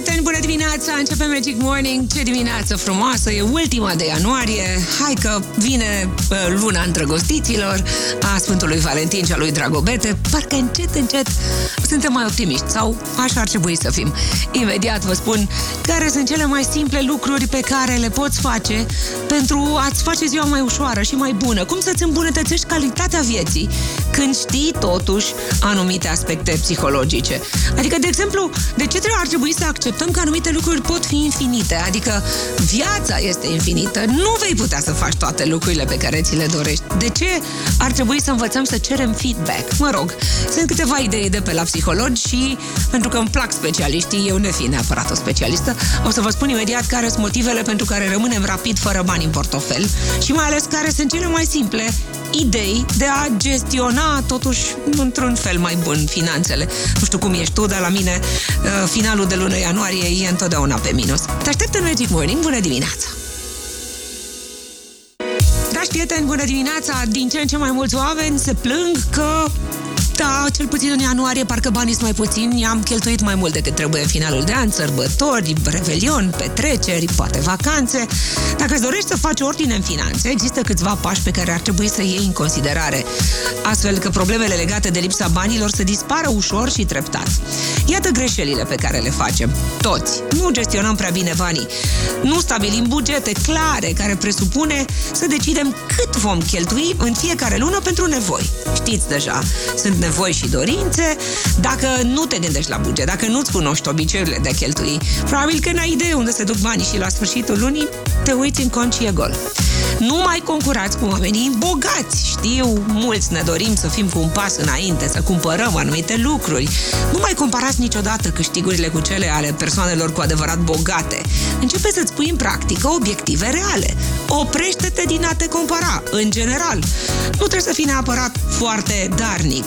prieteni, bună dimineața! Începe Magic Morning. Ce dimineață frumoasă! E ultima de ianuarie. Hai că vine uh, luna îndrăgostiților a Sfântului Valentin și a lui Dragobete. Parcă încet, încet suntem mai optimiști sau așa ar trebui să fim. Imediat vă spun care sunt cele mai simple lucruri pe care le poți face pentru a-ți face ziua mai ușoară și mai bună. Cum să-ți îmbunătățești calitatea vieții când știi totuși anumite aspecte psihologice. Adică, de exemplu, de ce trebuie, ar trebui să acceptăm că anumite lucruri pot fi infinite? Adică viața este infinită, nu vei putea să faci toate lucrurile pe care ți le dorești. De ce ar trebui să învățăm să cerem feedback? Mă rog, sunt câteva idei de pe la psihologi și pentru că îmi plac specialiștii, eu ne fi neapărat o specialistă, o să vă spun imediat care sunt motivele pentru care rămânem rapid fără bani în portofel și mai ales care sunt cele mai simple idei de a gestiona totuși într-un fel mai bun finanțele. Nu știu cum ești tu, dar la mine uh, finalul de lună ianuarie e întotdeauna pe minus. Te aștept în Magic Morning. Bună dimineața! Dragi prieteni, bună dimineața! Din ce în ce mai mulți oameni se plâng că da, cel puțin în ianuarie, parcă banii sunt mai puțini, am cheltuit mai mult decât trebuie în finalul de an, sărbători, revelion, petreceri, poate vacanțe. Dacă îți dorești să faci ordine în finanțe, există câțiva pași pe care ar trebui să iei în considerare, astfel că problemele legate de lipsa banilor să dispară ușor și treptat. Iată greșelile pe care le facem. Toți. Nu gestionăm prea bine banii. Nu stabilim bugete clare care presupune să decidem cât vom cheltui în fiecare lună pentru nevoi. Știți deja, sunt nevoi și dorințe, dacă nu te gândești la buget, dacă nu-ți cunoști obiceiurile de a cheltui, probabil că n-ai idee unde se duc banii și la sfârșitul lunii te uiți în cont și e gol. Nu mai concurați cu oamenii bogați. Știu, mulți ne dorim să fim cu un pas înainte, să cumpărăm anumite lucruri. Nu mai comparați niciodată câștigurile cu cele ale persoanelor cu adevărat bogate. Începe să-ți pui în practică obiective reale. Oprește-te din a te compara, în general. Nu trebuie să fii neapărat foarte darnic.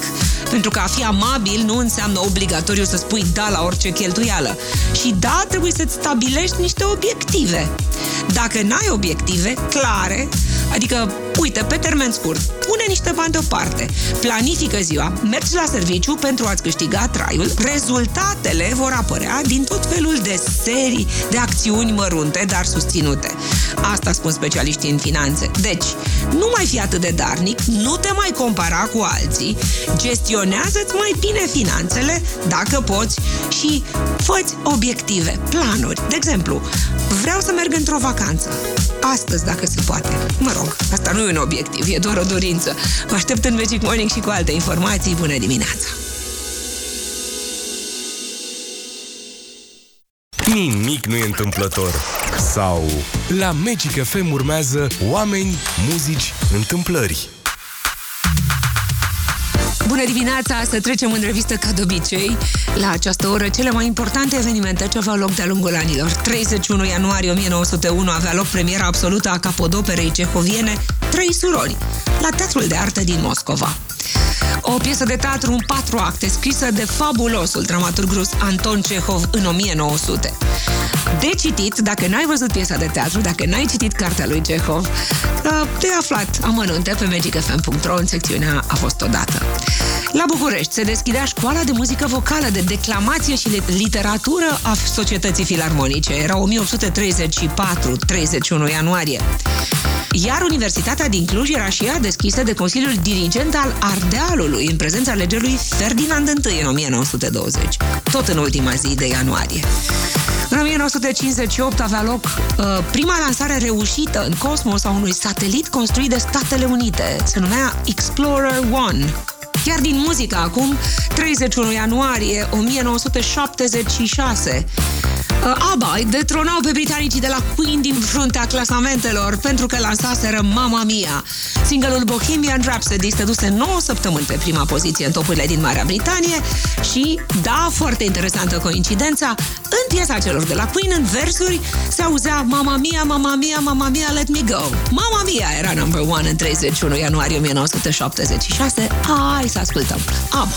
Pentru că a fi amabil nu înseamnă obligatoriu să spui da la orice cheltuială. Și da, trebuie să-ți stabilești niște obiective. Dacă n-ai obiective clare, adică, uite, pe termen scurt, pune niște bani deoparte, planifică ziua, mergi la serviciu pentru a-ți câștiga traiul, rezultatele vor apărea din tot felul de serii de acțiuni mărunte, dar susținute. Asta spun specialiștii în finanțe. Deci, nu mai fi atât de darnic, nu te mai compara cu alții, gestionează-ți mai bine finanțele, dacă poți, și fă obiective, planuri. De exemplu, vreau să merg într-o vacanță. Astăzi, dacă se poate. Mă rog, asta nu e un obiectiv, e doar o dorință. Vă aștept în Magic Morning și cu alte informații. Bună dimineața! Nimic nu e întâmplător. Sau la Magic FM urmează oameni, muzici, întâmplări. Bună dimineața! Să trecem în revistă ca de obicei la această oră cele mai importante evenimente ce aveau loc de-a lungul anilor. 31 ianuarie 1901 avea loc premiera absolută a capodoperei cehoviene Trei surori la Teatrul de Artă din Moscova. O piesă de teatru în patru acte, scrisă de fabulosul dramaturg rus Anton Cehov în 1900. De citit, dacă n-ai văzut piesa de teatru, dacă n-ai citit cartea lui Cehov, te aflat amănunte pe magicfm.ro în secțiunea A fost odată. La București se deschidea școala de muzică vocală, de declamație și literatură a Societății Filarmonice. Era 1834, 31 ianuarie. Iar Universitatea din Cluj era și ea deschisă de Consiliul Dirigent al Ardealului, în prezența legelui Ferdinand I în 1920, tot în ultima zi de ianuarie. În 1958 avea loc uh, prima lansare reușită în cosmos a unui satelit construit de Statele Unite. Se numea Explorer 1. Chiar din muzică acum, 31 ianuarie 1976, Uh, ABBA detronau pe britanicii de la Queen din fruntea clasamentelor pentru că lansaseră Mama Mia. Singleul Bohemian Rhapsody stăduse 9 săptămâni pe prima poziție în topurile din Marea Britanie și, da, foarte interesantă coincidența, în piesa celor de la Queen, în versuri, se auzea Mama Mia, Mama Mia, Mama Mia, Let Me Go. Mama Mia era number one în 31 ianuarie 1976. Hai să ascultăm. ABBA.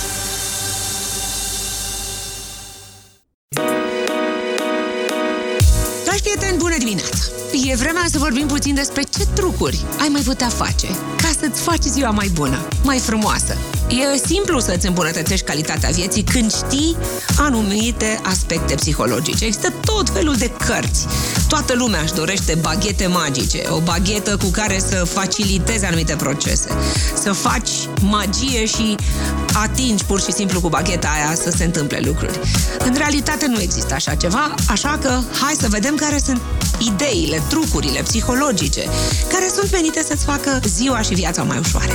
E vremea să vorbim puțin despre ce trucuri ai mai putea face ca să-ți faci ziua mai bună, mai frumoasă. E simplu să-ți îmbunătățești calitatea vieții când știi anumite aspecte psihologice. Există tot felul de cărți. Toată lumea își dorește baghete magice, o baghetă cu care să facilitezi anumite procese, să faci magie și atingi pur și simplu cu bagheta aia să se întâmple lucruri. În realitate nu există așa ceva, așa că hai să vedem care sunt ideile, trucurile psihologice care sunt venite să-ți facă ziua și viața mai ușoare.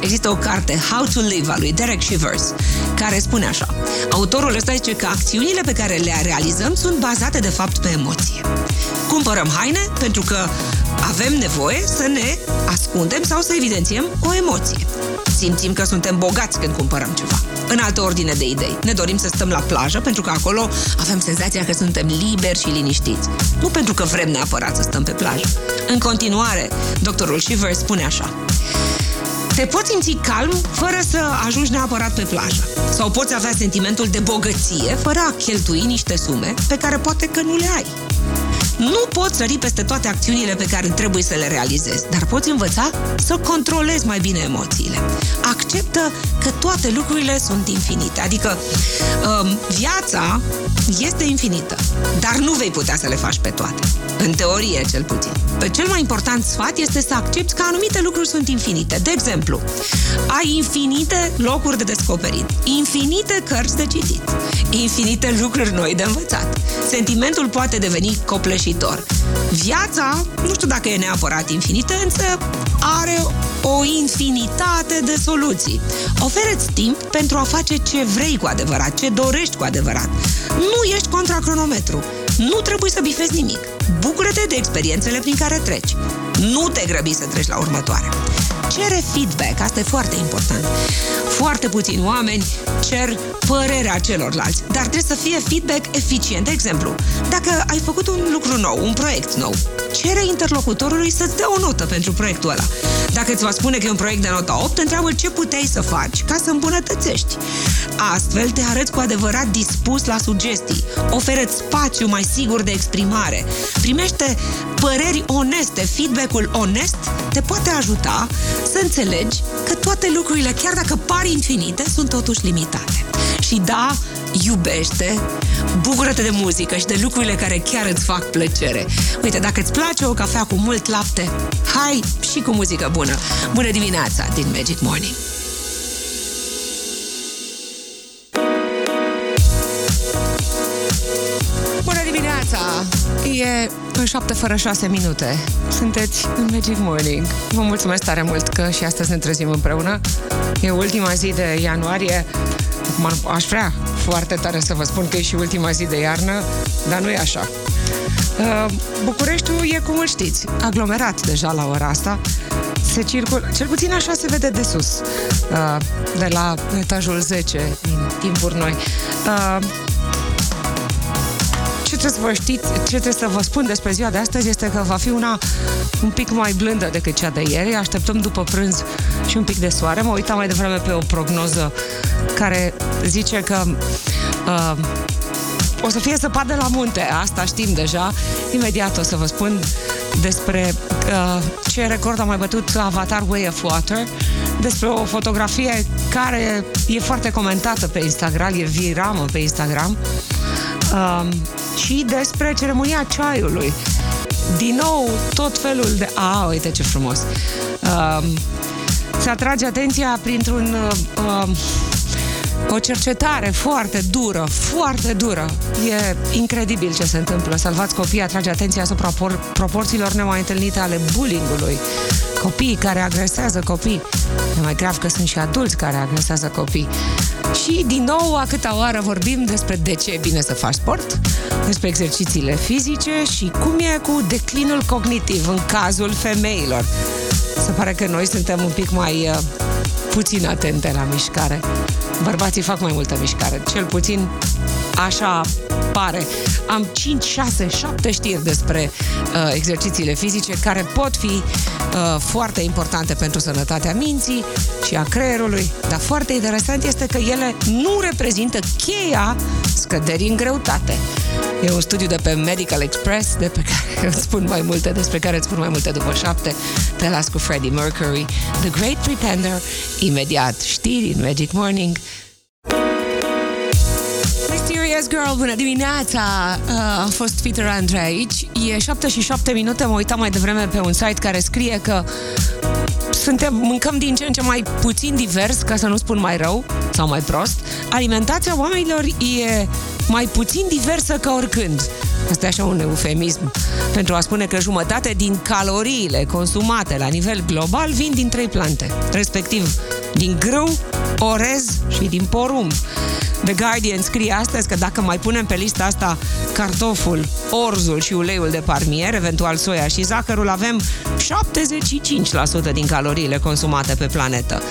Există o carte, How to Live, a lui Derek Shivers, care spune așa. Autorul ăsta zice că acțiunile pe care le realizăm sunt bazate de fapt pe emoție. Cumpărăm haine pentru că avem nevoie să ne ascundem sau să evidențiem o emoție. Simțim că suntem bogați când cumpărăm ceva. În altă ordine de idei, ne dorim să stăm la plajă pentru că acolo avem senzația că suntem liberi și liniștiți. Nu pentru că vrem neapărat să stăm pe plajă. În continuare, doctorul Shiver spune așa. Te poți simți calm fără să ajungi neapărat pe plajă. Sau poți avea sentimentul de bogăție fără a cheltui niște sume pe care poate că nu le ai. Nu poți sări peste toate acțiunile pe care trebuie să le realizezi, dar poți învăța să controlezi mai bine emoțiile. Acceptă că toate lucrurile sunt infinite, adică um, viața este infinită, dar nu vei putea să le faci pe toate. În teorie, cel puțin. Pe cel mai important sfat este să accepti că anumite lucruri sunt infinite. De exemplu, ai infinite locuri de descoperit, infinite cărți de citit, infinite lucruri noi de învățat. Sentimentul poate deveni copleșitor. Viața, nu știu dacă e neapărat infinită, însă are o infinitate de soluții. Ofereți timp pentru a face ce vrei cu adevărat, ce dorești cu adevărat. Nu ești contra cronometru. Nu trebuie să bifezi nimic. Bucură-te de experiențele prin care treci. Nu te grăbi să treci la următoarea. Cere feedback, asta e foarte important. Foarte puțini oameni cer părerea celorlalți, dar trebuie să fie feedback eficient. De exemplu, dacă ai făcut un lucru nou, un proiect nou, cere interlocutorului să-ți dea o notă pentru proiectul ăla. Dacă îți va spune că e un proiect de nota 8, întreabă ce puteai să faci ca să îmbunătățești. Astfel te arăți cu adevărat dispus la sugestii. oferă spațiu mai sigur de exprimare. Primește păreri oneste. Feedback-ul onest te poate ajuta să înțelegi că toate lucrurile, chiar dacă par infinite, sunt totuși limitate. Și da, iubește, bucură-te de muzică și de lucrurile care chiar îți fac plăcere. Uite, dacă îți place o cafea cu mult lapte, hai și cu muzică bună. Bună dimineața din Magic Morning! E în 7 fără 6 minute. Sunteți în Magic Morning. Vă mulțumesc tare mult că și astăzi ne trezim împreună. E ultima zi de ianuarie. Acum aș vrea foarte tare să vă spun că e și ultima zi de iarnă, dar nu e așa. Uh, Bucureștiul e, cum îl știți, aglomerat deja la ora asta. Se circul, cel puțin așa se vede de sus, uh, de la etajul 10 din timpuri noi. Uh, ce trebuie să vă știți, ce trebuie să vă spun despre ziua de astăzi este că va fi una un pic mai blândă decât cea de ieri. Așteptăm după prânz și un pic de soare. Mă uitam mai devreme pe o prognoză care zice că uh, o să fie săpadă la munte, asta știm deja. Imediat o să vă spun despre uh, ce record a mai bătut Avatar Way of Water, despre o fotografie care e foarte comentată pe Instagram, e viramă pe Instagram, uh, și despre ceremonia ceaiului. Din nou, tot felul de... A, uite ce frumos! Uh, se atrage atenția printr-un... Uh, o cercetare foarte dură, foarte dură. E incredibil ce se întâmplă. Salvați copii atrage atenția asupra por- proporțiilor nemai întâlnite ale bullyingului. Copii care agresează copii. E mai grav că sunt și adulți care agresează copii. Și, din nou, a câta oară vorbim despre de ce e bine să faci sport, despre exercițiile fizice și cum e cu declinul cognitiv în cazul femeilor. Se pare că noi suntem un pic mai uh, puțin atente la mișcare. Bărbații fac mai multă mișcare, cel puțin așa pare. Am 5, 6, 7 știri despre uh, exercițiile fizice care pot fi uh, foarte importante pentru sănătatea minții și a creierului, dar foarte interesant este că ele nu reprezintă cheia scăderi în greutate. E un studiu de pe Medical Express de pe care îți spun mai multe, despre care îți spun mai multe după șapte. Te las cu Freddie Mercury, The Great Pretender, imediat știri în Magic Morning. Mysterious Girl, bună dimineața! Uh, a fost Peter Andre aici. E 7 și 7 minute, mă uitam mai devreme pe un site care scrie că suntem, mâncăm din ce în ce mai puțin divers, ca să nu spun mai rău sau mai prost. Alimentația oamenilor e mai puțin diversă ca oricând. Asta e așa un eufemism pentru a spune că jumătate din caloriile consumate la nivel global vin din trei plante, respectiv din grâu, orez și din porumb. The Guardian scrie astăzi că dacă mai punem pe lista asta cartoful, orzul și uleiul de parmier, eventual soia și zahărul, avem 75% din caloriile consumate pe planetă.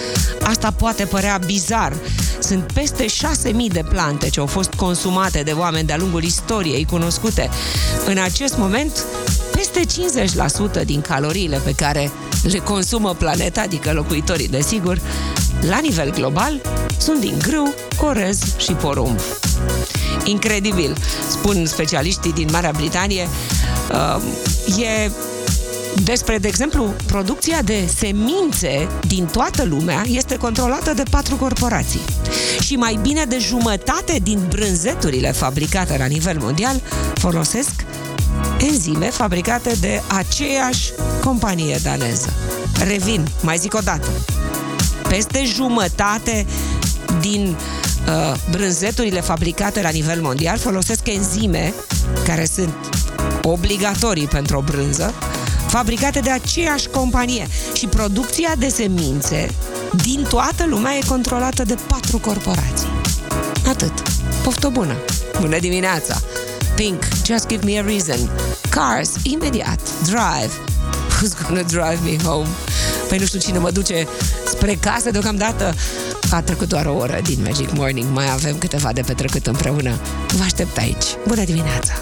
Asta poate părea bizar. Sunt peste 6.000 de plante ce au fost consumate de oameni de-a lungul istoriei cunoscute. În acest moment, peste 50% din caloriile pe care le consumă planeta, adică locuitorii, desigur, la nivel global, sunt din grâu, orez și porumb. Incredibil, spun specialiștii din Marea Britanie, uh, e despre, de exemplu, producția de semințe din toată lumea este controlată de patru corporații. Și mai bine de jumătate din brânzeturile fabricate la nivel mondial folosesc enzime fabricate de aceeași companie daneză. Revin, mai zic o dată. Peste jumătate din uh, brânzeturile fabricate la nivel mondial folosesc enzime care sunt obligatorii pentru o brânză, fabricate de aceeași companie. Și producția de semințe din toată lumea e controlată de patru corporații. Atât. Poftă bună! Bună dimineața! Pink, Just Give Me a Reason. Cars, imediat. Drive. Who's gonna drive me home? Păi nu știu cine mă duce spre casă deocamdată. A trecut doar o oră din Magic Morning. Mai avem câteva de petrecut împreună. Vă aștept aici. Bună dimineața!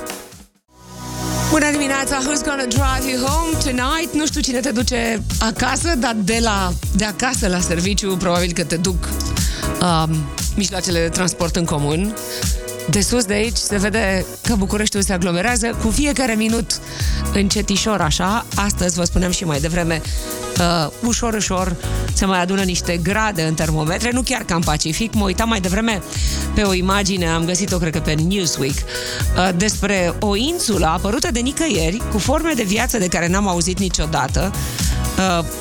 Bună dimineața! Who's gonna drive you home tonight? Nu știu cine te duce acasă, dar de, la, de acasă la serviciu probabil că te duc um, mijloacele de transport în comun. De sus de aici se vede că Bucureștiul se aglomerează cu fiecare minut încetișor așa. Astăzi, vă spuneam și mai devreme, uh, ușor, ușor se mai adună niște grade în termometre, nu chiar ca în Pacific. Mă uitam mai devreme pe o imagine, am găsit-o, cred că pe Newsweek, uh, despre o insulă apărută de nicăieri, cu forme de viață de care n-am auzit niciodată, Uh,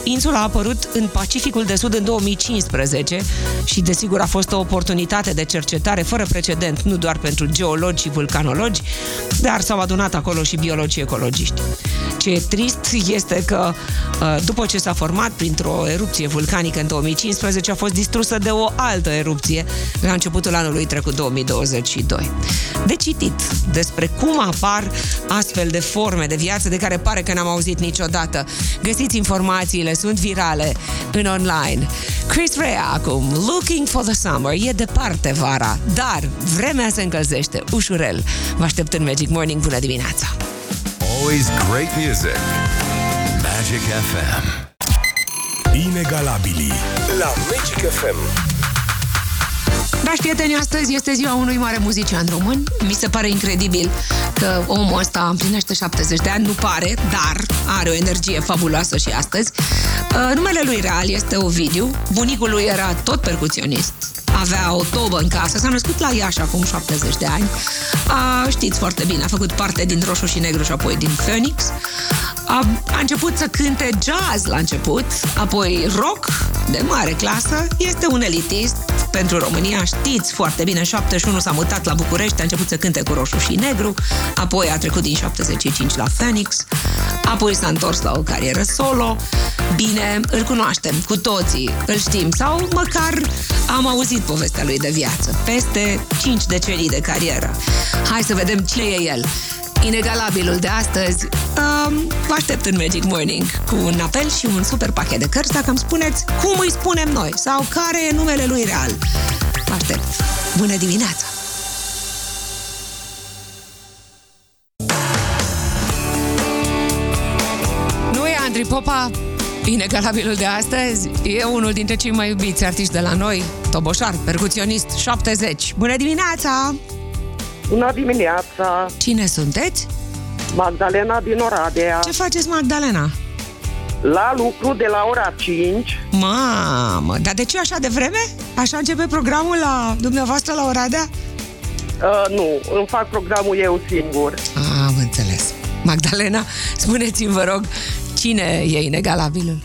insula a apărut în Pacificul de Sud în 2015 și desigur a fost o oportunitate de cercetare fără precedent, nu doar pentru geologi și vulcanologi, dar s-au adunat acolo și biologi și ecologiști. Ce e trist este că uh, după ce s-a format printr-o erupție vulcanică în 2015, a fost distrusă de o altă erupție la începutul anului trecut 2022. De citit despre cum apar astfel de forme de viață de care pare că n-am auzit niciodată. Găsiți informații informațiile sunt virale în online. Chris Rea acum, Looking for the Summer, e departe vara, dar vremea se încălzește ușurel. Vă aștept în Magic Morning, bună dimineața! Always great music. Magic FM. Inegalabili la Magic FM. Dragi prieteni, astăzi este ziua unui mare muzician român. Mi se pare incredibil că omul ăsta împlinește 70 de ani, nu pare, dar are o energie fabuloasă și astăzi. Uh, numele lui real este Ovidiu, bunicul lui era tot percuționist, avea o tobă în casă, s-a născut la Iași acum 70 de ani. A, știți foarte bine, a făcut parte din Roșu și Negru și apoi din Phoenix. A, a început să cânte jazz la început, apoi rock de mare clasă, este un elitist pentru România, știți foarte bine, în 71 s-a mutat la București, a început să cânte cu roșu și negru, apoi a trecut din 75 la Phoenix, apoi s-a întors la o carieră solo. Bine, îl cunoaștem cu toții, îl știm, sau măcar am auzit povestea lui de viață. Peste 5 decenii de carieră. Hai să vedem cine e el inegalabilul de astăzi, um, vă aștept în Magic Morning cu un apel și un super pachet de cărți dacă îmi spuneți cum îi spunem noi sau care e numele lui real. Vă aștept. Bună dimineața! Nu e Andrei Popa, Inegalabilul de astăzi e unul dintre cei mai iubiți artiști de la noi, Toboșar, percuționist 70. Bună dimineața! Bună dimineața! Cine sunteți? Magdalena din Oradea. Ce faceți, Magdalena? La lucru de la ora 5. Mamă, dar de ce așa de vreme? Așa începe programul la dumneavoastră la Oradea? Uh, nu, îmi fac programul eu singur. Am înțeles. Magdalena, spuneți-mi, vă rog, cine e inegalabilul?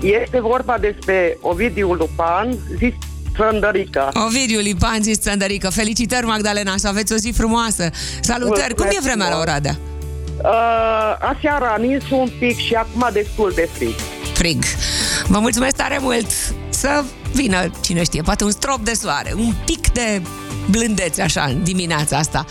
Este vorba despre Ovidiu Lupan, zis Țăndărica. Ovidiu Lipanț, zis Țăndărică. Felicitări, Magdalena, să aveți o zi frumoasă. Salutări! Mulțumesc Cum e vremea la frumos. Oradea? Uh, aseară a nins un pic și acum destul de frig. Frig. Vă mulțumesc tare mult să vină, cine știe, poate un strop de soare, un pic de blândețe așa în dimineața asta.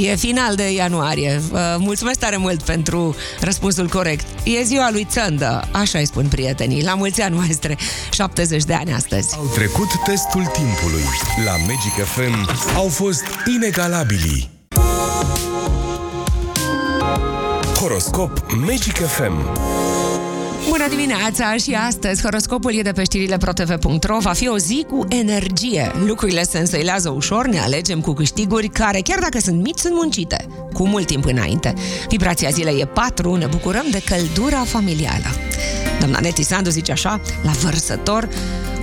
E final de ianuarie. Vă mulțumesc tare mult pentru răspunsul corect. E ziua lui Țăndă, așa îi spun prietenii. La mulți ani, maestre, 70 de ani astăzi. Au trecut testul timpului. La Magic FM au fost inegalabili. Horoscop Magic FM. Bună dimineața și astăzi horoscopul e de pe știrile protv.ro Va fi o zi cu energie. Lucrurile se însăilează ușor, ne alegem cu câștiguri care, chiar dacă sunt mici, sunt muncite. Cu mult timp înainte. Vibrația zilei e 4, ne bucurăm de căldura familială. Doamna Neti Sandu zice așa, la vărsător,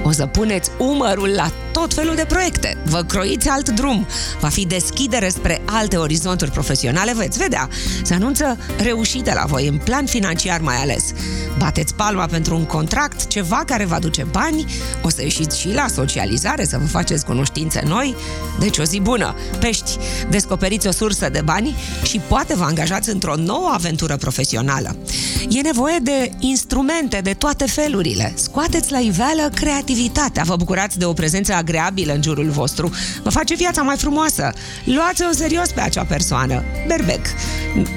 o să puneți umărul la tot felul de proiecte. Vă croiți alt drum. Va fi deschidere spre alte orizonturi profesionale, veți vedea. Se anunță reușite la voi, în plan financiar mai ales. Bateți palma pentru un contract, ceva care va duce bani, o să ieșiți și la socializare, să vă faceți cunoștințe noi. Deci o zi bună. Pești, descoperiți o sursă de bani și poate vă angajați într-o nouă aventură profesională. E nevoie de instrumente de toate felurile. Scoateți la iveală creativitatea, vă bucurați de o prezență agreabilă în jurul vostru, vă face viața mai frumoasă. Luați-o în serios pe acea persoană. Berbec.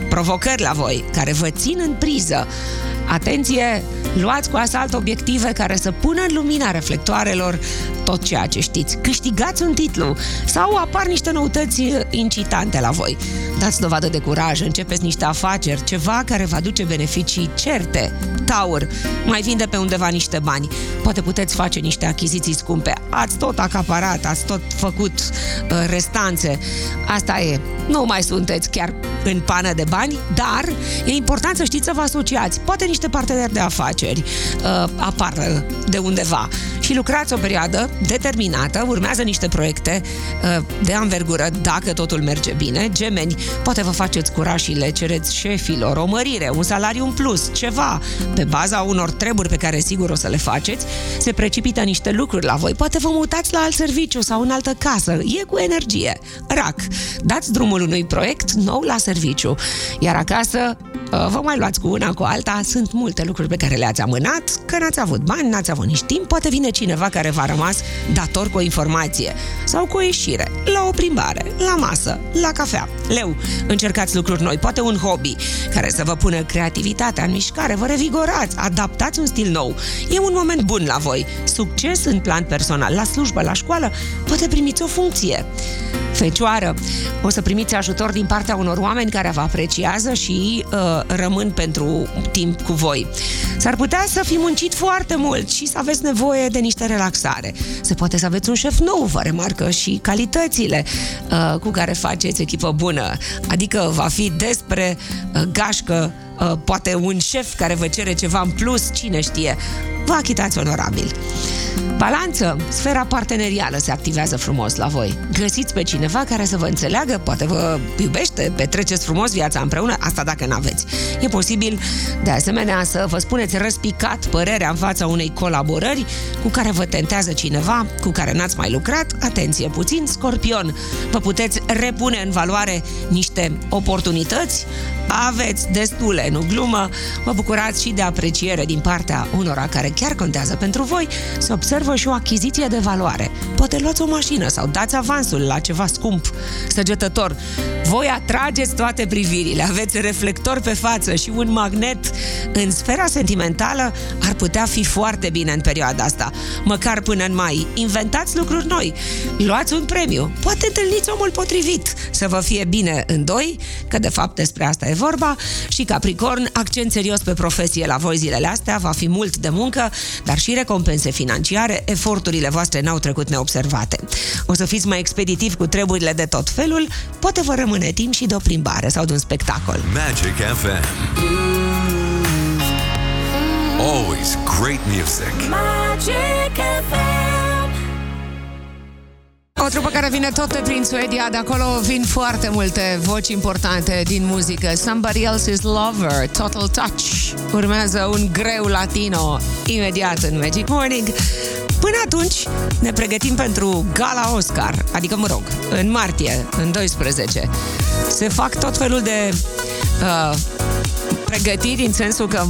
Provocări la voi, care vă țin în priză. Atenție, luați cu asalt obiective care să pună în lumina reflectoarelor tot ceea ce știți. Câștigați un titlu sau apar niște noutăți incitante la voi. Dați dovadă de curaj, începeți niște afaceri, ceva care va duce beneficii certe. Taur, mai vinde pe undeva niște bani. Poate puteți face niște achiziții scumpe. Ați tot acaparat, ați tot făcut uh, restanțe. Asta e. Nu mai sunteți chiar în pană de bani, dar e important să știți să vă asociați. Poate niște parteneri de afaceri uh, apar uh, de undeva și lucrați o perioadă determinată, urmează niște proiecte uh, de anvergură dacă totul merge bine. Gemeni, poate vă faceți curaj și le cereți șefilor o mărire, un salariu în plus, ceva, pe baza unor treburi pe care sigur o să le faceți, se precipită niște lucruri la voi, poate vă mutați la alt serviciu sau în altă casă, e cu energie. Rac, dați drumul unui proiect nou la serviciu, iar acasă uh, vă mai luați cu una, cu alta, sunt multe lucruri pe care le-ați amânat, că n-ați avut bani, n-ați avut nici timp, poate vine cineva care v-a rămas dator cu o informație sau cu o ieșire, la o plimbare, la masă, la cafea. Leu, încercați lucruri noi, poate un hobby care să vă pună creativitatea în mișcare, vă revigorați, adaptați un stil nou. E un moment bun la voi. Succes în plan personal, la slujbă, la școală, poate primiți o funcție. Fecioară, o să primiți ajutor din partea unor oameni care vă apreciază și uh, rămân pentru timp cu voi. S-ar putea să fi muncit foarte mult și să aveți nevoie de niște relaxare. Se poate să aveți un șef nou, vă remarcă și calitățile uh, cu care faceți echipă bună. Adică va fi despre uh, gașcă, uh, poate un șef care vă cere ceva în plus, cine știe. Vă achitați onorabil. Balanță, sfera partenerială se activează frumos la voi. Găsiți pe cineva care să vă înțeleagă, poate vă iubește, petreceți frumos viața împreună, asta dacă n-aveți. E posibil, de asemenea, să vă spuneți răspicat părerea în fața unei colaborări cu care vă tentează cineva, cu care n-ați mai lucrat. Atenție puțin, scorpion, vă puteți repune în valoare niște oportunități, aveți destule, nu glumă, vă bucurați și de apreciere din partea unora care chiar contează pentru voi, se observă și o achiziție de valoare. Poate luați o mașină sau dați avansul la ceva scump. Săgetător, Voi atrageți toate privirile, aveți reflector pe față și un magnet în sfera sentimentală ar putea fi foarte bine în perioada asta. Măcar până în mai. Inventați lucruri noi. Luați un premiu. Poate întâlniți omul potrivit să vă fie bine în doi, că de fapt despre asta e vorba. Și Capricorn, accent serios pe profesie la voi zilele astea, va fi mult de muncă, dar și recompense financiare. Eforturile voastre n-au trecut neobservate. O să fiți mai expeditiv cu treburile de tot felul, poate vă rămâne timp și de o plimbare sau de un spectacol. Magic FM. Always great music. Magic FM. O trupă care vine tot de prin Suedia, de acolo vin foarte multe voci importante din muzică. Somebody Else's Lover, Total Touch. Urmează un greu latino imediat în Magic Morning. Până atunci ne pregătim pentru Gala Oscar, adică mă rog, în martie, în 12. Se fac tot felul de uh, pregătiri în sensul că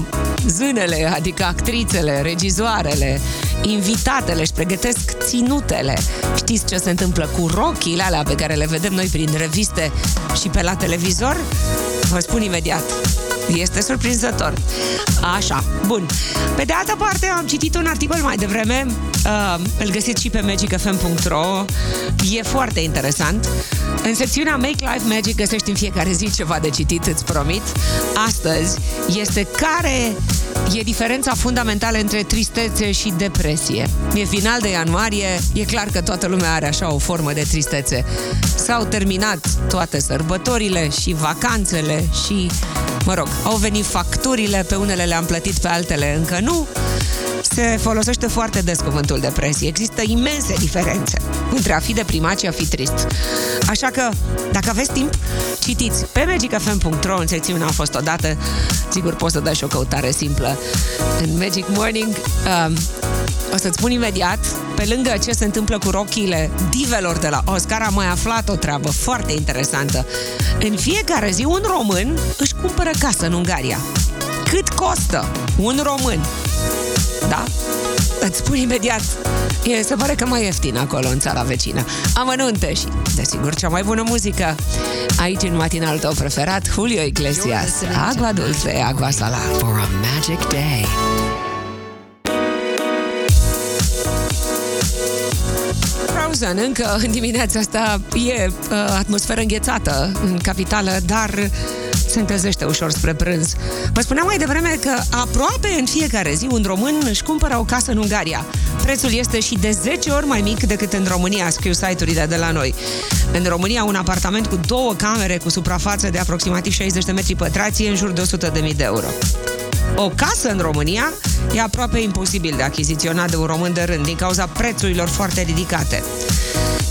zânele, adică actrițele, regizoarele, invitatele își pregătesc ținutele. Știți ce se întâmplă cu rochile alea pe care le vedem noi prin reviste și pe la televizor? Vă spun imediat. Este surprinzător. Așa, bun. Pe de altă parte, am citit un articol mai devreme, uh, îl găsiți și pe magicfm.ro, e foarte interesant. În secțiunea Make Life Magic găsești în fiecare zi ceva de citit, îți promit. Astăzi este care e diferența fundamentală între tristețe și depresie. E final de ianuarie, e clar că toată lumea are așa o formă de tristețe. S-au terminat toate sărbătorile și vacanțele și, mă rog, au venit facturile, pe unele le-am plătit, pe altele încă nu. Se folosește foarte des cuvântul depresie. Există imense diferențe între a fi deprimat și a fi trist. Așa că, dacă aveți timp, citiți pe magicfm.ro în secțiunea A fost odată. Sigur, poți să dai și o căutare simplă. În Magic Morning um, o să-ți spun imediat, pe lângă ce se întâmplă cu rochiile divelor de la Oscar, am mai aflat o treabă foarte interesantă. În fiecare zi, un român își cumpără casă în Ungaria. Cât costă un român? Da? Îți spun imediat. E, se pare că mai ieftin acolo, în țara vecină. Amănunte și, desigur, cea mai bună muzică. Aici, în matinal tău preferat, Julio Iglesias. Agua dulce, agua salada. for a magic day. Frozen, încă în dimineața asta e uh, atmosferă înghețată în capitală, dar se încălzește ușor spre prânz. Vă spuneam mai devreme că aproape în fiecare zi un român își cumpără o casă în Ungaria. Prețul este și de 10 ori mai mic decât în România, scriu site-urile de la noi. În România, un apartament cu două camere cu suprafață de aproximativ 60 de metri pătrați e în jur de 100.000 de euro. O casă în România e aproape imposibil de achiziționat de un român de rând din cauza prețurilor foarte ridicate.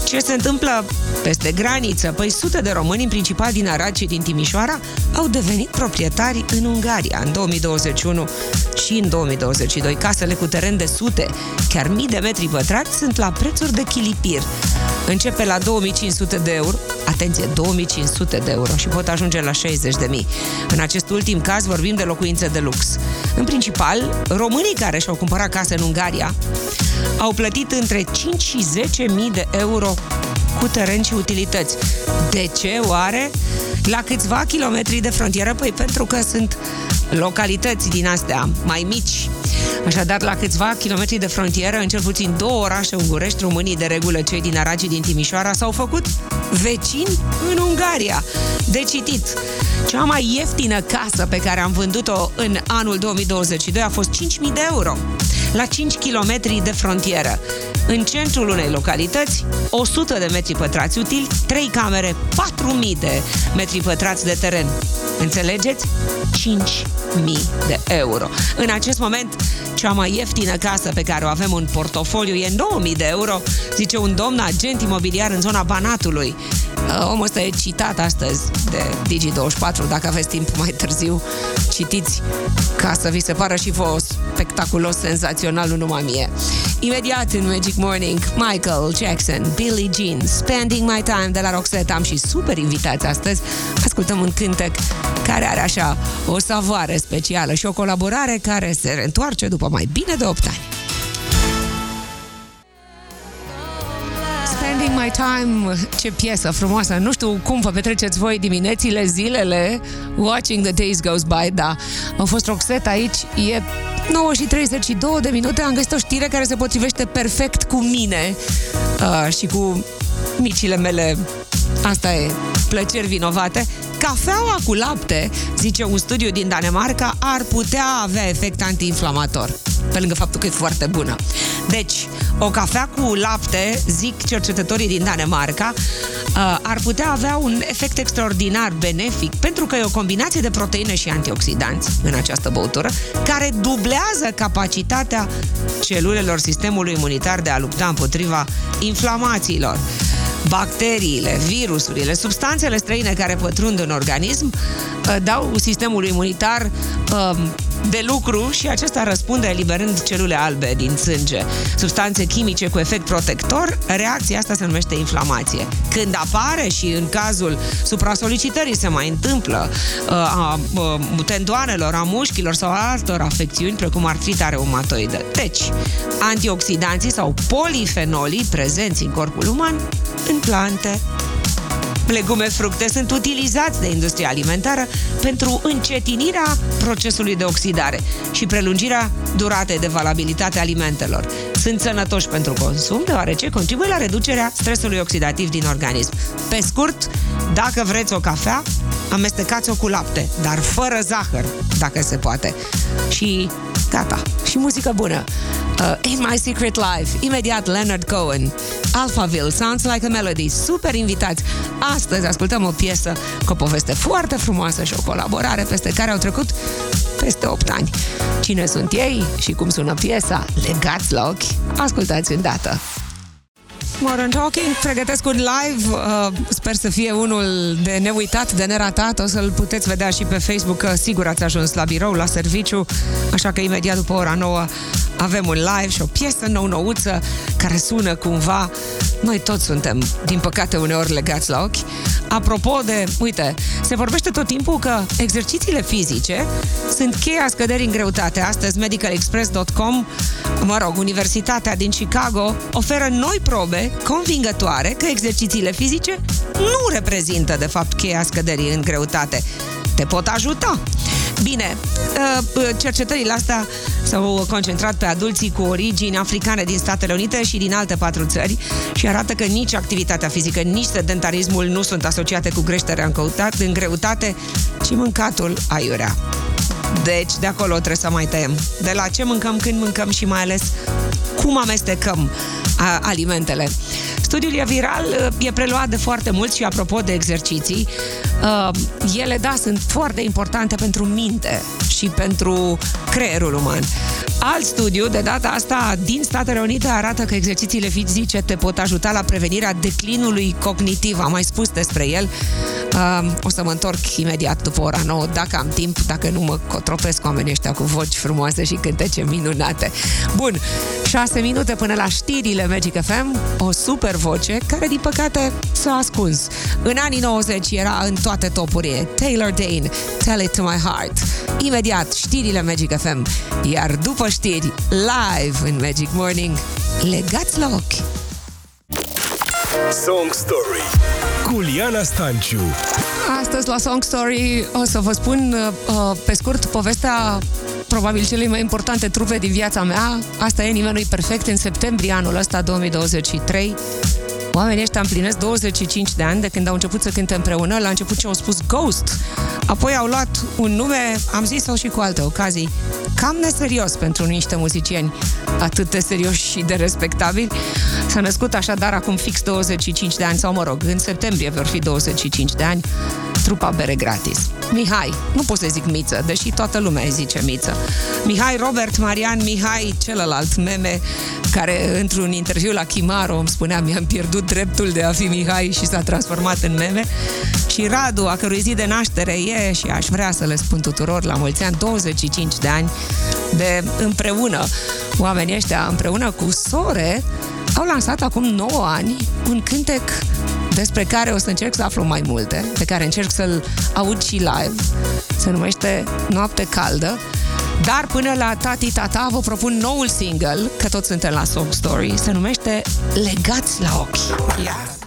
Ce se întâmplă peste graniță? Păi sute de români, în principal din Arad și din Timișoara, au devenit proprietari în Ungaria în 2021 și în 2022. Casele cu teren de sute, chiar mii de metri pătrați, sunt la prețuri de chilipir. Începe la 2500 de euro, atenție, 2500 de euro și pot ajunge la 60 de mii. În acest ultim caz vorbim de locuințe de lux. În principal, românii care și-au cumpărat case în Ungaria au plătit între 5 și 10 mii de euro cu teren și utilități. De ce oare? La câțiva kilometri de frontieră, păi pentru că sunt localități din astea mai mici. Așadar, la câțiva kilometri de frontieră, în cel puțin două orașe ungurești, românii de regulă cei din Arad și din Timișoara s-au făcut vecini în Ungaria. De citit, cea mai ieftină casă pe care am vândut-o în anul 2022 a fost 5.000 de euro la 5 km de frontieră. În centrul unei localități, 100 de metri pătrați utili, 3 camere, 4.000 de metri pătrați de teren. Înțelegeți? 5.000 de euro. În acest moment, cea mai ieftină casă pe care o avem în portofoliu e 9.000 de euro, zice un domn agent imobiliar în zona Banatului. Uh, Omul ăsta e citat astăzi de Digi24, dacă aveți timp mai târziu, citiți ca să vi se pară și vouă spectaculos, senzațional, nu numai mie. Imediat în Magic Morning, Michael Jackson, Billie Jean, Spending My Time de la Roxette. Am și super invitați astăzi. Ascultăm un cântec care are așa o savoare specială și o colaborare care se reîntoarce după mai bine de 8 ani. Spending My My Time, ce piesă frumoasă. Nu știu cum vă petreceți voi diminețile, zilele, watching the days goes by, da. A fost Roxette aici, e 9 și 32 de minute, am găsit o știre care se potrivește perfect cu mine uh, și cu micile mele, asta e, plăceri vinovate. Cafeaua cu lapte, zice un studiu din Danemarca, ar putea avea efect antiinflamator, pe lângă faptul că e foarte bună. Deci, o cafea cu lapte, zic cercetătorii din Danemarca, uh, ar putea avea un efect extraordinar benefic, pentru că e o combinație de proteine și antioxidanți în această băutură, care dublează capacitatea celulelor sistemului imunitar de a lupta împotriva inflamațiilor bacteriile, virusurile, substanțele străine care pătrund în organism uh, dau sistemului imunitar um, de lucru și acesta răspunde eliberând celule albe din sânge. Substanțe chimice cu efect protector, reacția asta se numește inflamație. Când apare și în cazul supra-solicitării se mai întâmplă uh, a, a tendoanelor, a mușchilor sau a altor afecțiuni, precum artrita reumatoidă. Deci, antioxidanții sau polifenolii prezenți în corpul uman în plante. Legume, fructe sunt utilizați de industria alimentară pentru încetinirea procesului de oxidare și prelungirea duratei de valabilitate a alimentelor. Sunt sănătoși pentru consum, deoarece contribuie la reducerea stresului oxidativ din organism. Pe scurt, dacă vreți o cafea, amestecați-o cu lapte, dar fără zahăr, dacă se poate. Și gata. Și muzică bună. Uh, In My Secret Life, imediat Leonard Cohen, Alphaville, Sounds Like a Melody, super invitați. Astăzi ascultăm o piesă cu o poveste foarte frumoasă și o colaborare peste care au trecut peste 8 ani. Cine sunt ei și cum sună piesa? Legați la ochi? Ascultați îndată! Modern Talking, pregătesc un live, uh, sper să fie unul de neuitat, de neratat, o să-l puteți vedea și pe Facebook, că sigur ați ajuns la birou, la serviciu, așa că imediat după ora 9 avem un live și o piesă nou-nouță care sună cumva, noi toți suntem, din păcate, uneori legați la ochi. Apropo de, uite, se vorbește tot timpul că exercițiile fizice sunt cheia scăderii în greutate. Astăzi medicalexpress.com, mă rog, Universitatea din Chicago oferă noi probe convingătoare că exercițiile fizice nu reprezintă, de fapt, cheia scăderii în greutate. Te pot ajuta. Bine, uh, cercetările astea s-au concentrat pe adulții cu origini africane din Statele Unite și din alte patru țări și arată că nici activitatea fizică, nici sedentarismul nu sunt asociate cu creșterea în, căutat, în greutate, ci mâncatul aiurea. Deci, de acolo trebuie să mai tăiem. De la ce mâncăm, când mâncăm și mai ales cum amestecăm a, alimentele. Studiul e viral, e preluat de foarte mult și apropo de exerciții, uh, ele, da, sunt foarte importante pentru minte și pentru creierul uman. Alt studiu, de data asta din Statele Unite, arată că exercițiile fizice te pot ajuta la prevenirea declinului cognitiv. Am mai spus despre el. Uh, o să mă întorc imediat după ora 9, dacă am timp, dacă nu mă cotropesc oamenii ăștia cu voci frumoase și cântece minunate. Bun, 6 minute până la știrile Magic FM, o super voce care, din păcate, s-a ascuns. În anii 90 era în toate topurile. Taylor Dane, Tell It To My Heart. Imediat, știrile Magic FM. Iar după știri, live în Magic Morning, legați la ochi. Song Story cu Liana Stanciu Astăzi la Song Story o să vă spun uh, pe scurt povestea probabil cele mai importante trupe din viața mea. Asta e nimeni nu perfect în septembrie anul ăsta 2023. Oamenii ăștia împlinesc 25 de ani de când au început să cânte împreună. La început ce au spus Ghost, apoi au luat un nume, am zis-o și cu alte ocazii, cam neserios pentru niște muzicieni atât de serioși și de respectabili. S-a născut așadar acum fix 25 de ani, sau mă rog, în septembrie vor fi 25 de ani, trupa Bere Gratis. Mihai, nu pot să zic Miță, deși toată lumea îi zice Miță. Mihai Robert Marian Mihai, celălalt meme, care într-un interviu la Chimaro îmi spunea mi-am pierdut dreptul de a fi Mihai și s-a transformat în meme. Și Radu, a cărui zi de naștere e și aș vrea să le spun tuturor la mulți ani, 25 de ani de împreună. Oamenii ăștia împreună cu Sore au lansat acum 9 ani un cântec despre care o să încerc să aflu mai multe, pe care încerc să-l aud și live. Se numește Noapte Caldă. Dar până la Tati Tata vă propun noul single, că toți suntem la Song Story, se numește Legați la ochi. Yeah.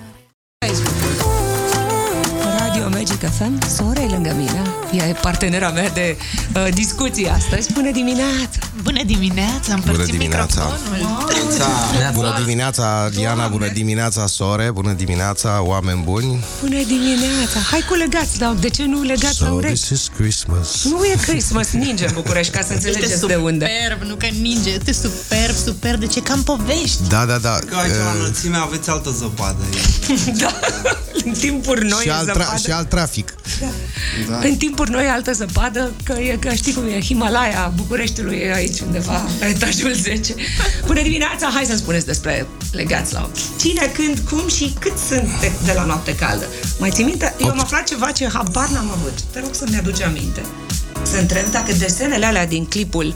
Radio Magic FM, sora lângă mine, ea e partenera mea de uh, discuții astăzi, până dimineața! Bună dimineața, împărțim Bună dimineața. microfonul. Bună dimineața, Diana, bună dimineața, Sore, bună dimineața, oameni buni. Bună dimineața! Hai cu legați, dar de ce nu legați la So urechi? this is Christmas. Nu e Christmas, ninge în București, ca să Este înțelegeți de unde. superb, nu că ninge, este superb, superb, de ce cam povești. Da, da, da. Că aici la uh, înălțime aveți altă zăpadă. Da, în timpuri noi și, e alt tra- zăpadă. și alt trafic. Da. În timpuri noi e altă zăpadă, că, e, că știi cum e, Himalaya Bucureștiului e aici undeva, la etajul 10. Bună dimineața, hai să-mi spuneți despre legați la ochi. Cine, când, cum și cât sunt de, de la noapte caldă? Mai ții minte? Eu am aflat ceva ce habar n-am avut. Te rog să-mi aduci aminte. Să întreb dacă desenele alea din clipul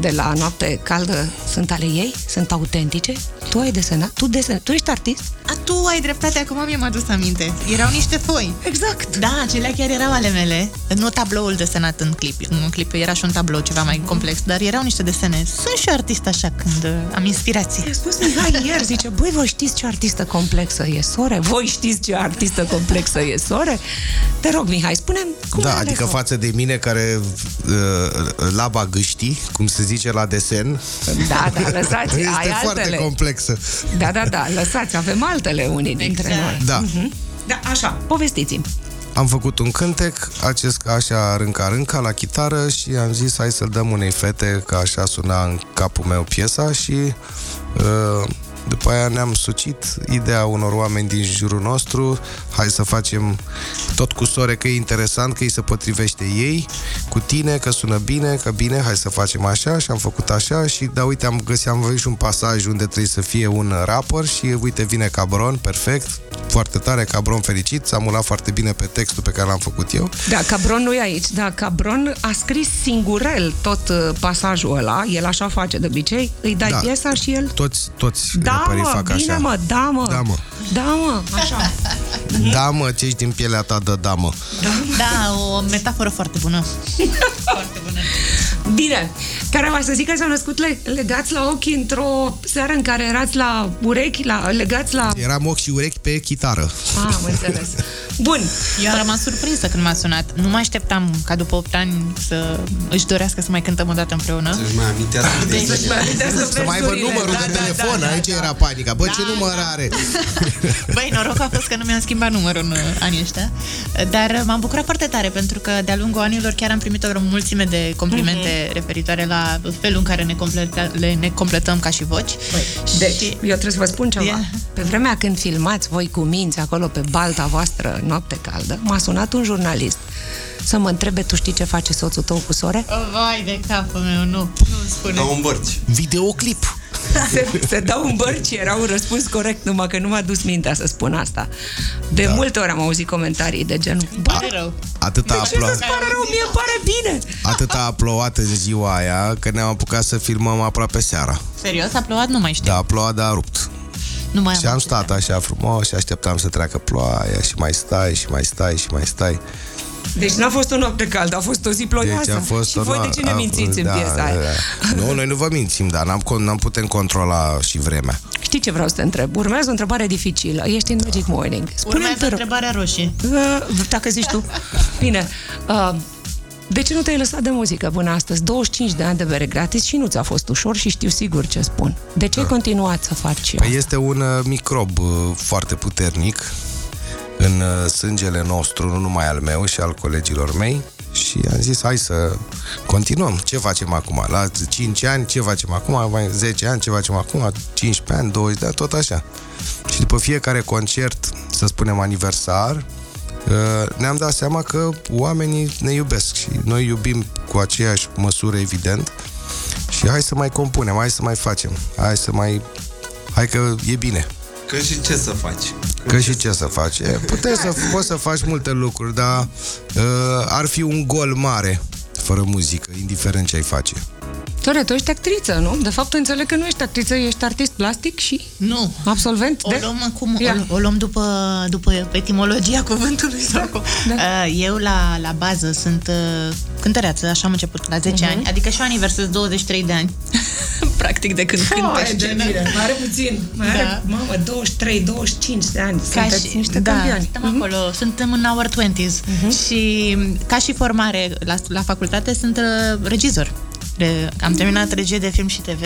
de la Noapte Caldă sunt ale ei? Sunt autentice? Tu ai desenat? Tu desen... Tu ești artist? A, tu ai dreptate, acum mi-am adus aminte. Erau niște foi. Exact. Da, acelea chiar erau ale mele. Nu tabloul desenat în clip. În clip era și un tablou ceva mai complex, dar erau niște desene. Sunt și artist așa când uh, am inspirație. Mi-a spus Mihai ieri, zice, băi, voi știți ce artistă complexă e Sore? Voi știți ce artistă complexă e Sore? Te rog, Mihai, spune cum Da, ai adică ales-o? față de mine care uh, laba gâștii, cum se zice la desen, Da, da, lăsați, ai este foarte altele. complexă. Da, da, da, lăsați, avem altele unii dintre Exact. noi. Da. Da, așa, povestiți-mi. Am făcut un cântec, acest așa rânca rânca la chitară și am zis hai să-l dăm unei fete, că așa suna în capul meu piesa și uh, după aia ne-am sucit ideea unor oameni din jurul nostru, hai să facem tot cu sore că e interesant, că îi se potrivește ei, cu tine, că sună bine, că bine, hai să facem așa și am făcut așa și da, uite, am găsit, am văzut și un pasaj unde trebuie să fie un rapper și uite, vine Cabron, perfect, foarte tare, Cabron fericit, s-a mulat foarte bine pe textul pe care l-am făcut eu. Da, Cabron nu e aici, da, Cabron a scris singurel tot uh, pasajul ăla, el așa face de obicei, îi dai Da. piesa și el... Toți, toți Da, reperii mă, fac bine, așa. mă, da, mă. Da, mă. Da, mă, așa. Da, mă, ce ești din pielea ta de damă. Da, o metaforă foarte bună. foarte bună. Bine, care mai să zic că s-au născut le- legați la ochi într-o seară în care erați la urechi, la, legați la... Eram ochi și urechi pe chitară. Ah, am înțeles. Bun. Eu am rămas surprinsă când m-a sunat. Nu mă așteptam ca după 8 ani să își dorească să mai cântăm o dată împreună. Să-și mai amintească de Deci, zi. mă amintească Să mai aibă versurile. numărul Da, de da, telefon, da, da, aici da. era panica. Bă, ce Da, număr da. are? Băi, noroc a fost că nu mi-am schimbat numărul în uh, anii ăștia. Dar m-am bucurat foarte tare pentru că de-a lungul anilor chiar am primit o mulțime de complimente referitoare la felul în care ne, completa, le, ne completăm ca și voci. Deci, Și- eu trebuie să vă spun ceva. Ia. Pe vremea când filmați voi cu minți acolo pe balta voastră noapte caldă, m-a sunat un jurnalist să mă întrebe, tu știi ce face soțul tău cu sore? Oh, vai de capul meu, nu, nu spune. Dau un bărci. Videoclip. Se, se dau în bărci, era un răspuns corect, numai că nu m-a dus mintea să spun asta. De da. multe ori am auzit comentarii de genul, bă, Pare rău. Atât a, ce aplo- să-ți pare rău, mie îmi pare bine. atât a plouat în ziua aia că ne-am apucat să filmăm aproape seara. Serios, a plouat? Nu mai știu. Da, a plouat, dar a rupt. Nu mai Și am auzit. stat așa frumos și așteptam să treacă ploaia și mai stai și mai stai și mai stai. Deci n-a fost o noapte caldă, a fost o zi ploioasă. Deci a fost și o voi de noa- ce ne a- mințiți da, în piesa da, aia? da. Nu, noi nu vă mințim, dar n-am, con- n-am putem controla și vremea. Știi ce vreau să te întreb? Urmează o întrebare dificilă. Ești în Magic Morning. Spune-mi, Urmează te rog, întrebarea roșie. uh, dacă zici tu. Bine. Uh, de ce nu te-ai lăsat de muzică până astăzi? 25 de ani de bere gratis și nu ți-a fost ușor și știu sigur ce spun. De ce ai continuat să faci Păi este un uh, microb uh, foarte puternic în uh, sângele nostru, nu numai al meu și al colegilor mei și am zis hai să continuăm. Ce facem acum? La 5 ani, ce facem acum? Mai 10 ani, ce facem acum? 15 ani, 20 de ani, tot așa. Și după fiecare concert, să spunem aniversar, uh, ne-am dat seama că oamenii ne iubesc și noi iubim cu aceeași măsură, evident, și hai să mai compunem, hai să mai facem, hai să mai... Hai că e bine. Că și ce să faci? Că și ce să faci? E, Puteți să, poți să faci multe lucruri, dar uh, ar fi un gol mare fără muzică, indiferent ce ai face. Tore, tu ești actriță, nu? De fapt, înțeleg că nu ești actriță, ești artist plastic și Nu. absolvent O de... luăm acum, Ia. o, o luăm după, după etimologia cuvântului sau cum. da. Uh, Eu la, la bază sunt uh, cântăreață, așa am început, la 10 Mhm. ani, adică și eu aniversez 23 de ani, practic de când cânt pe scenă. Mai are puțin. Mai are, Da. mamă, 23, 25 de ani. Ca Sunteți și, niște da, campioani. suntem acolo, suntem în our 20s și ca și formare la, la facultate sunt uh, regizor. Re, am terminat regie de film și TV.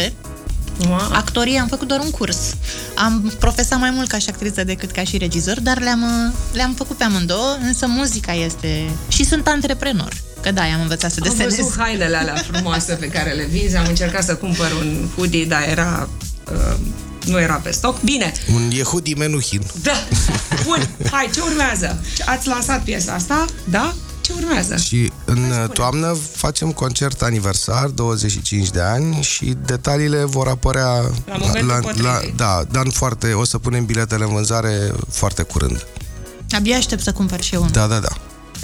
Wow. Actorie am făcut doar un curs. Am profesat mai mult ca și actriță decât ca și regizor, dar le-am, uh, le-am făcut pe amândouă, însă muzica este... Și sunt antreprenor. Că da, am învățat să Am desenez. văzut hainele alea frumoase pe care le vinzi, am încercat să cumpăr un hoodie, dar era... Uh, nu era pe stoc. Bine, Un Yehudi Menuhin. da. Bun, hai, ce urmează? Ați lansat piesa asta, da? Ce urmează? Și în toamnă facem concert aniversar, 25 de ani și detaliile vor apărea La momentul potrivit. da, dar în foarte, o să punem biletele în vânzare foarte curând. Abia aștept să cumpăr și eu unul. Da, da, da.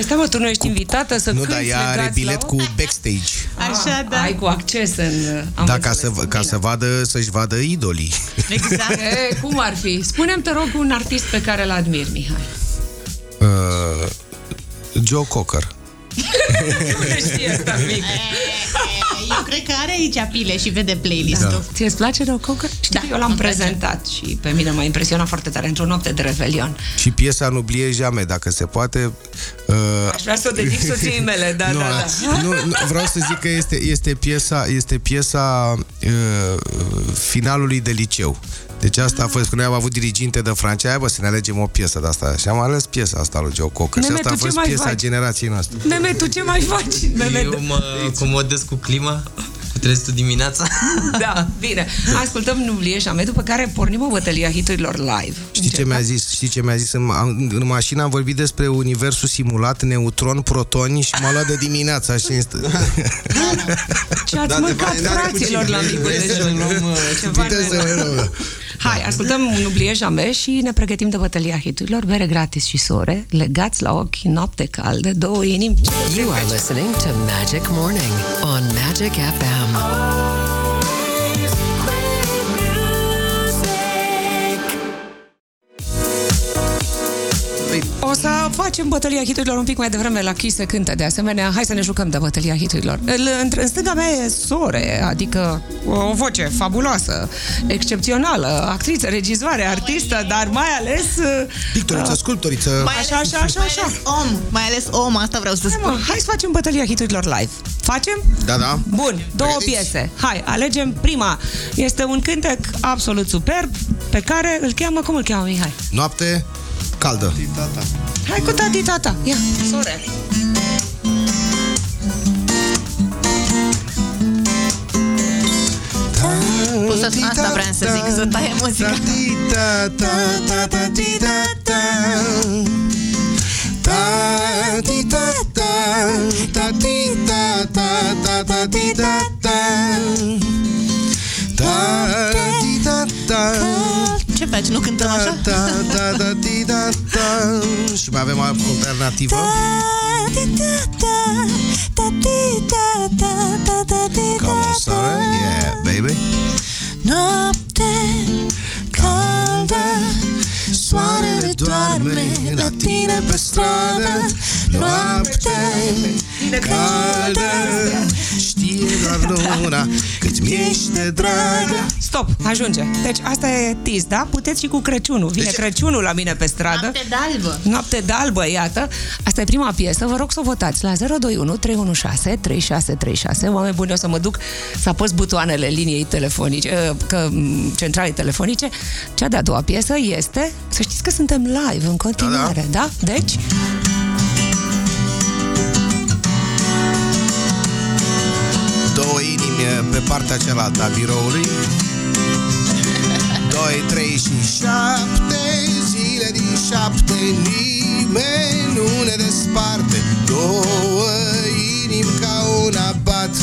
Stai mă, tu nu ești invitată să nu, cânti dar ea are legați bilet la cu backstage. Așa, Ah, da. Ai cu acces în... Am Da, ca înțeles. să, ca Bine. să vadă, să-și vadă idolii. Exact. E, cum ar fi? Spune-mi, te rog, un artist pe care îl admiri, Mihai. Uh, Joe Cocker. Nu știi asta, mic. Eu cred că are aici pile și vede playlist-ul. Da. Ție îți place Joe Cocker? Știi, Da, eu l-am îmi place. prezentat și pe mine m-a impresionat foarte tare într-o noapte de revelion. Și piesa N'oublie jamais, dacă se poate. Uh, Aș vrea să o dedic soției mele, da, nu, da, da. Nu, nu, vreau să zic că este, este piesa, este piesa uh, finalului de liceu. Deci asta a fost, când noi am avut diriginte de Francia, aia, bă, să ne alegem o piesă de asta. Și am ales piesa asta lui Joe Cocker. Și Neme, asta a tu ce fost mai piesa faci? generației noastre. Meme, tu ce mai faci? Meme, Eu mă acomodez cu clima, cu trezul dimineața. da, bine. Ascultăm Nublie și după care pornim o bătălie a hiturilor live. Știi ce mi-a zis? Știi ce mi-a zis? În, ma- în mașină am vorbit despre universul simulat, neutron, protoni și m-a luat de dimineața și inst- Ce ați Da, mâncat, de- de- fraților, la micul Vrei să dejun? ne luăm, uh, Ceva Puteți să ne- ne luăm. Hai, ascultăm Nublie Jame și ne pregătim de bătălia hiturilor, bere gratis și sore, legați la ochi, noapte caldă, două inimi. You are listening to Magic Morning on Magic FM. oh. O să facem bătălia hiturilor un pic mai devreme la Kiss se cântă de asemenea. Hai să ne jucăm de bătălia hiturilor. În, în stânga mea e Sore, adică o voce fabuloasă, excepțională, actriță, regizoare, artistă, dar mai ales... Pictoriță, sculptoriță. Mai Așa, ales- așa, așa, mai așa. ales om, mai ales om, asta vreau să Hai, spun. mă, hai să facem bătălia hiturilor live. Facem? Da, da. Bun, două Pregătiți? piese. Hai, alegem prima. Este un cântec absolut superb pe care îl cheamă, cum îl cheamă, Mihai? Noapte caldă. Tata. Hai cu tati, tata. Ia, sore. Pot să- asta vreau să zic, să taie muzica. Ce faci? Nu cântăm așa? Și mai avem o alternativă? Come on, sorry, yeah, baby. Noapte caldă Soarele doarme la tine pe stradă. Noapte caldă Știe doar luna cât mi-ește dragă Stop, ajunge. Deci asta e tis, da? Puteți și cu Crăciunul. Vine Deci- Crăciunul la mine pe stradă. Noapte de albă. Noapte de albă, iată. Asta e prima piesă. Vă rog să o votați la 021 316 3636. Oameni buni, o să mă duc să apăs butoanele liniei telefonice, eh, că, m, centralei telefonice. Cea de-a doua piesă este, să știți că suntem live în continuare, da? da? Deci, pe partea cealaltă a biroului. Doi, trei și șapte zile din șapte Nimeni nu ne desparte. Două inimi ca una bat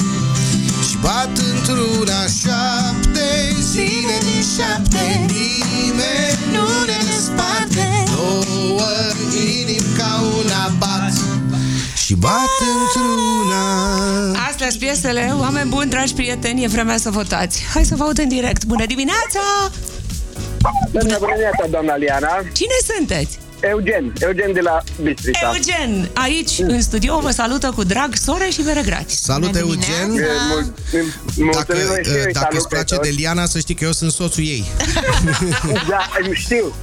Și bat într-una șapte zile din șapte Nimeni nu ne desparte. Două inimi ca una bat și bat într-una. Astea sunt piesele. Oameni buni, dragi prieteni, e vremea să votați. Hai să vă aud în direct. Bună dimineața! Bună dimineața, doamna Liana. Cine sunteți? Eugen, Eugen de la Bistrița. Eugen, aici, în studio, vă salută cu drag sore și bere gratis. Salut, Eugen! E, mul- Dacă, mulțumim și eu, îi dacă salut îți place pe de toți. Liana, să știi că eu sunt soțul ei. Da, știu,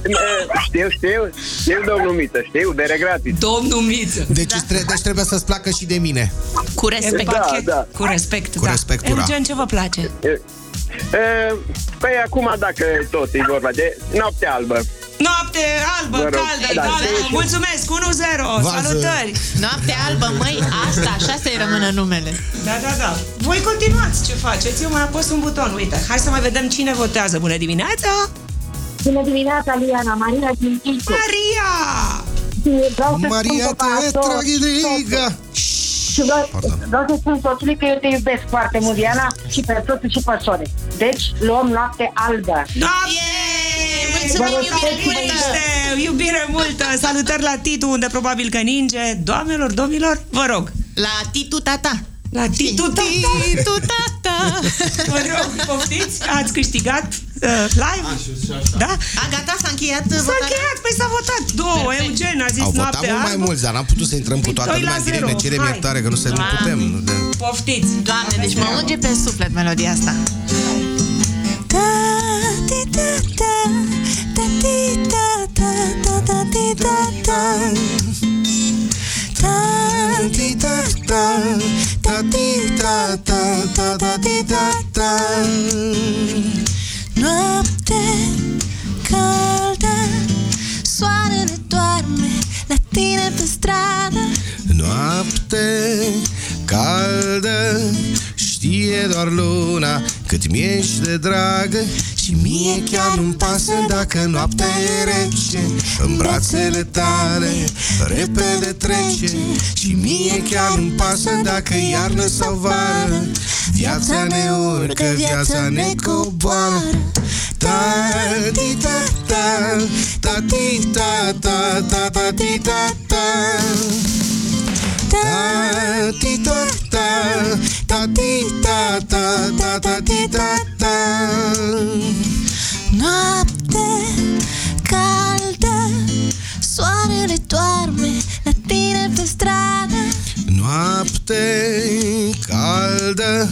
știu, știu, știu, domnul Miță, știu, bere gratis. Domnul Miță. Deci, da. deci trebuie să-ți placă și de mine. Cu respect. Da, da. Cu respect, Cu da. respectura. Eugen, ce vă place? E, e, Păi acum, dacă tot e vorba de noapte albă. Noapte albă, Vă rog. caldă, Da, caldă. da. Mulțumesc, 1-0, Vază. salutări. Noapte albă, măi, asta, așa să-i rămână numele. Da, da, da. Voi continuați ce faceți, eu mai apăs un buton, uite. Hai să mai vedem cine votează. Bună dimineața! Bună dimineața, Liana, Maria din Chișu. Maria! Vreau să Maria spun te că tragediga. Și vreau, vreau să spun soțului că eu te iubesc foarte mult, Liana, și pe soțul și pe sore. Deci, luăm noapte albă. Noapte! Mulțumim, Vă iubire rog, multă! Iubire, iubire multă! Salutări la Titu, unde probabil că ninge. Doamnelor, domnilor, vă rog. La Titu Tata. La Titu, tata. Titu Tata. Vă rog, poftiți, ați câștigat uh, live. Da? A, gata, s-a încheiat S-a votarea? încheiat, păi s-a votat. Două, Perfect. Eugen a zis Au votat noapte mult mai albă. mulți, dar n-am putut să intrăm cu toată Doi la lumea în direct. zero. Ne cerem Hai. iertare că nu se nu putem. Nu de- Poftiți. Doamne, deci mă unge pe suflet melodia asta. Noapte caldă Soarele doarme La tine pe stradă Noapte caldă Știe doar luna cât mi-ești de dragă Și mie chiar nu-mi pasă dacă noaptea e rece. În brațele tale repede trece. Și mie chiar nu-mi pasă dacă e iarnă sau vară. Viața ne urcă, viața ne coboară. Ta ti ta ta ta ti ta ta ta ta ti ta ta ta ti ta ta ta ti ta ta ta ta ti ta ta Noapte caldă Soarele doarme La tine pe stradă. Noapte caldă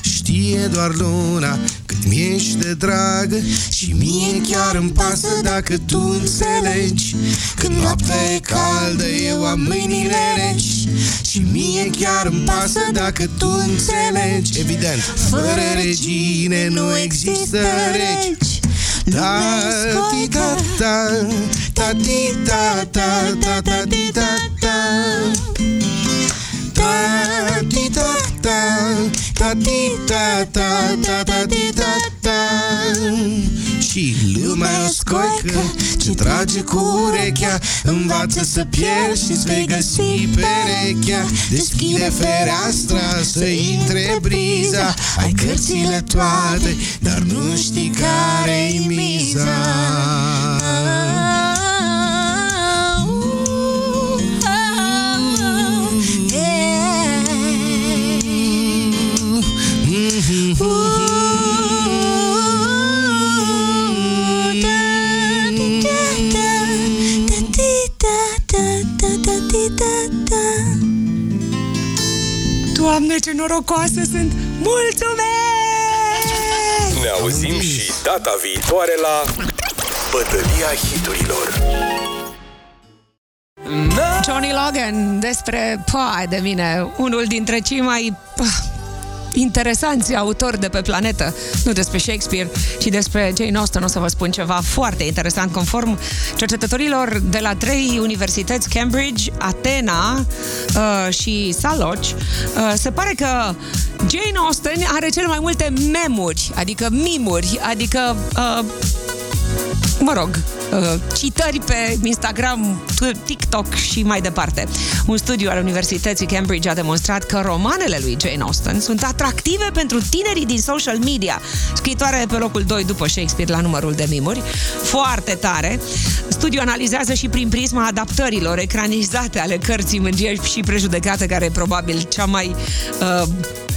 Știe doar luna cât mi-ești de dragă Și mie chiar îmi pasă dacă tu înțelegi. Când noaptea e caldă eu am mâinile reci Și mie chiar îmi pasă dacă tu înțelegi. Evident, fără regine nu există regi ta ti ta ta ta ti ta ta ta ta ti ta ta și lumea e o scoică ce trage cu urechea Învață să pierzi și-ți vei găsi perechea. Deschide fereastra să intre briza Ai cărțile toate, dar nu știi care-i miza Doamne, ce norocoase sunt! Mulțumesc! Ne auzim și data viitoare la Bătălia hiturilor. Johnny Logan despre, pai de mine, unul dintre cei mai pah, interesanți autori de pe planetă. Nu despre Shakespeare, ci despre Jane Austen. O să vă spun ceva foarte interesant. Conform cercetătorilor de la trei universități, Cambridge, Atena uh, și Saloch, uh, se pare că Jane Austen are cele mai multe memuri, adică mimuri, adică uh, mă rog, uh, citări pe Instagram, TikTok și mai departe. Un studiu al Universității Cambridge a demonstrat că romanele lui Jane Austen sunt atractive pentru tinerii din social media. Scritoarea e pe locul 2 după Shakespeare la numărul de mimuri. Foarte tare. Studiul analizează și prin prisma adaptărilor ecranizate ale cărții Mângeri și prejudecată, care e probabil cea mai uh,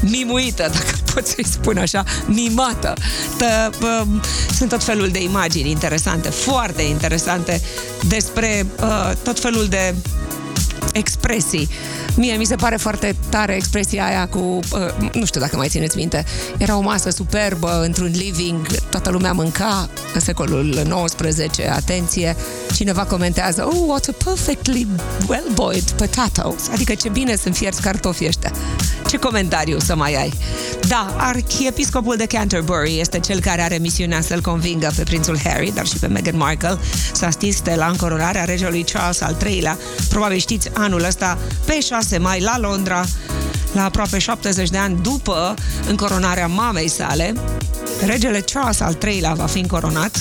mimuită, dacă pot să-i spun așa, mimată. Tă, uh, sunt tot felul de imagini interesante, foarte interesante despre uh, tot felul de expresii. Mie mi se pare foarte tare expresia aia cu, uh, nu știu dacă mai țineți minte, era o masă superbă într-un living, toată lumea mânca în secolul XIX, atenție, cineva comentează, oh, what a perfectly well-boiled potatoes, adică ce bine sunt fierți cartofii ăștia. Ce comentariu să mai ai? Da, arhiepiscopul de Canterbury este cel care are misiunea să-l convingă pe prințul Harry, dar și pe Meghan Markle, să asiste la încoronarea regelui Charles al III-lea. Probabil știți, anul ăsta, pe 6 mai, la Londra, la aproape 70 de ani după încoronarea mamei sale, regele Charles al III-lea va fi încoronat.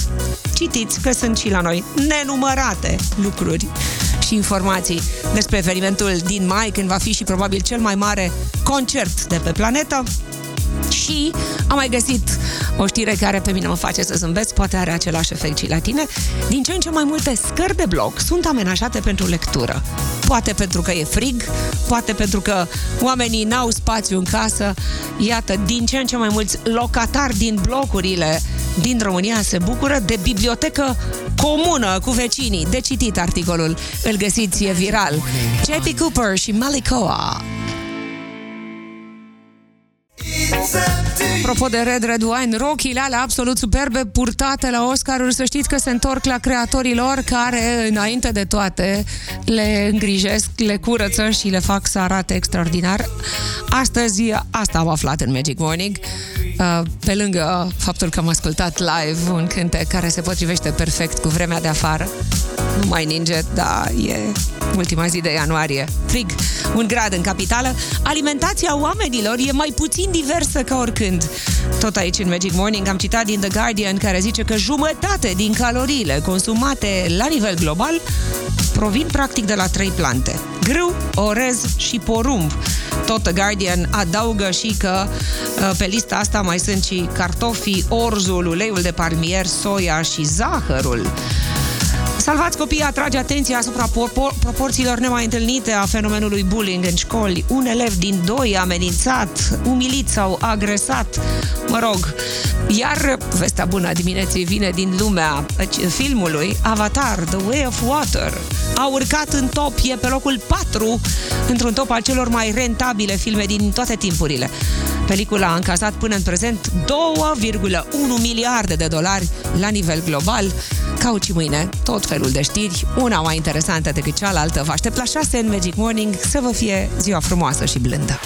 Citiți că sunt și la noi nenumărate lucruri și informații despre evenimentul din mai, când va fi și probabil cel mai mare concert de pe planetă. Și am mai găsit o știre care pe mine mă face să zâmbesc, poate are același efect și la tine. Din ce în ce mai multe scări de bloc sunt amenajate pentru lectură. Poate pentru că e frig, poate pentru că oamenii n-au spațiu în casă. Iată, din ce în ce mai mulți locatari din blocurile din România se bucură de bibliotecă comună cu vecinii. De citit articolul, îl găsiți, e viral. J.P. Cooper și Malikoa. Apropo de Red Red Wine, rochile alea absolut superbe purtate la Oscaruri, să știți că se întorc la creatorii lor care, înainte de toate, le îngrijesc, le curăță și le fac să arate extraordinar. Astăzi, asta am aflat în Magic Morning, uh, pe lângă faptul că am ascultat live un cântec care se potrivește perfect cu vremea de afară. Nu mai ninge, dar e ultima zi de ianuarie. Frig, un grad în capitală. Alimentația oamenilor e mai puțin diversă ca oricând. Tot aici în Magic Morning am citat din The Guardian care zice că jumătate din caloriile consumate la nivel global provin practic de la trei plante. Grâu, orez și porumb. Tot The Guardian adaugă și că uh, pe lista asta mai sunt și cartofii, orzul, uleiul de palmier, soia și zahărul. Salvați copiii atrage atenția asupra por- proporțiilor nemai întâlnite a fenomenului bullying în școli. Un elev din doi amenințat, umilit sau agresat. Mă rog, iar vestea bună a dimineții vine din lumea filmului Avatar, The Way of Water. A urcat în top, e pe locul 4 într-un top al celor mai rentabile filme din toate timpurile. Pelicula a încasat până în prezent 2,1 miliarde de dolari la nivel global. Cauci mâine, tot felul de știri, una mai interesantă decât cealaltă. Vă aștept la 6 în Magic Morning să vă fie ziua frumoasă și blândă.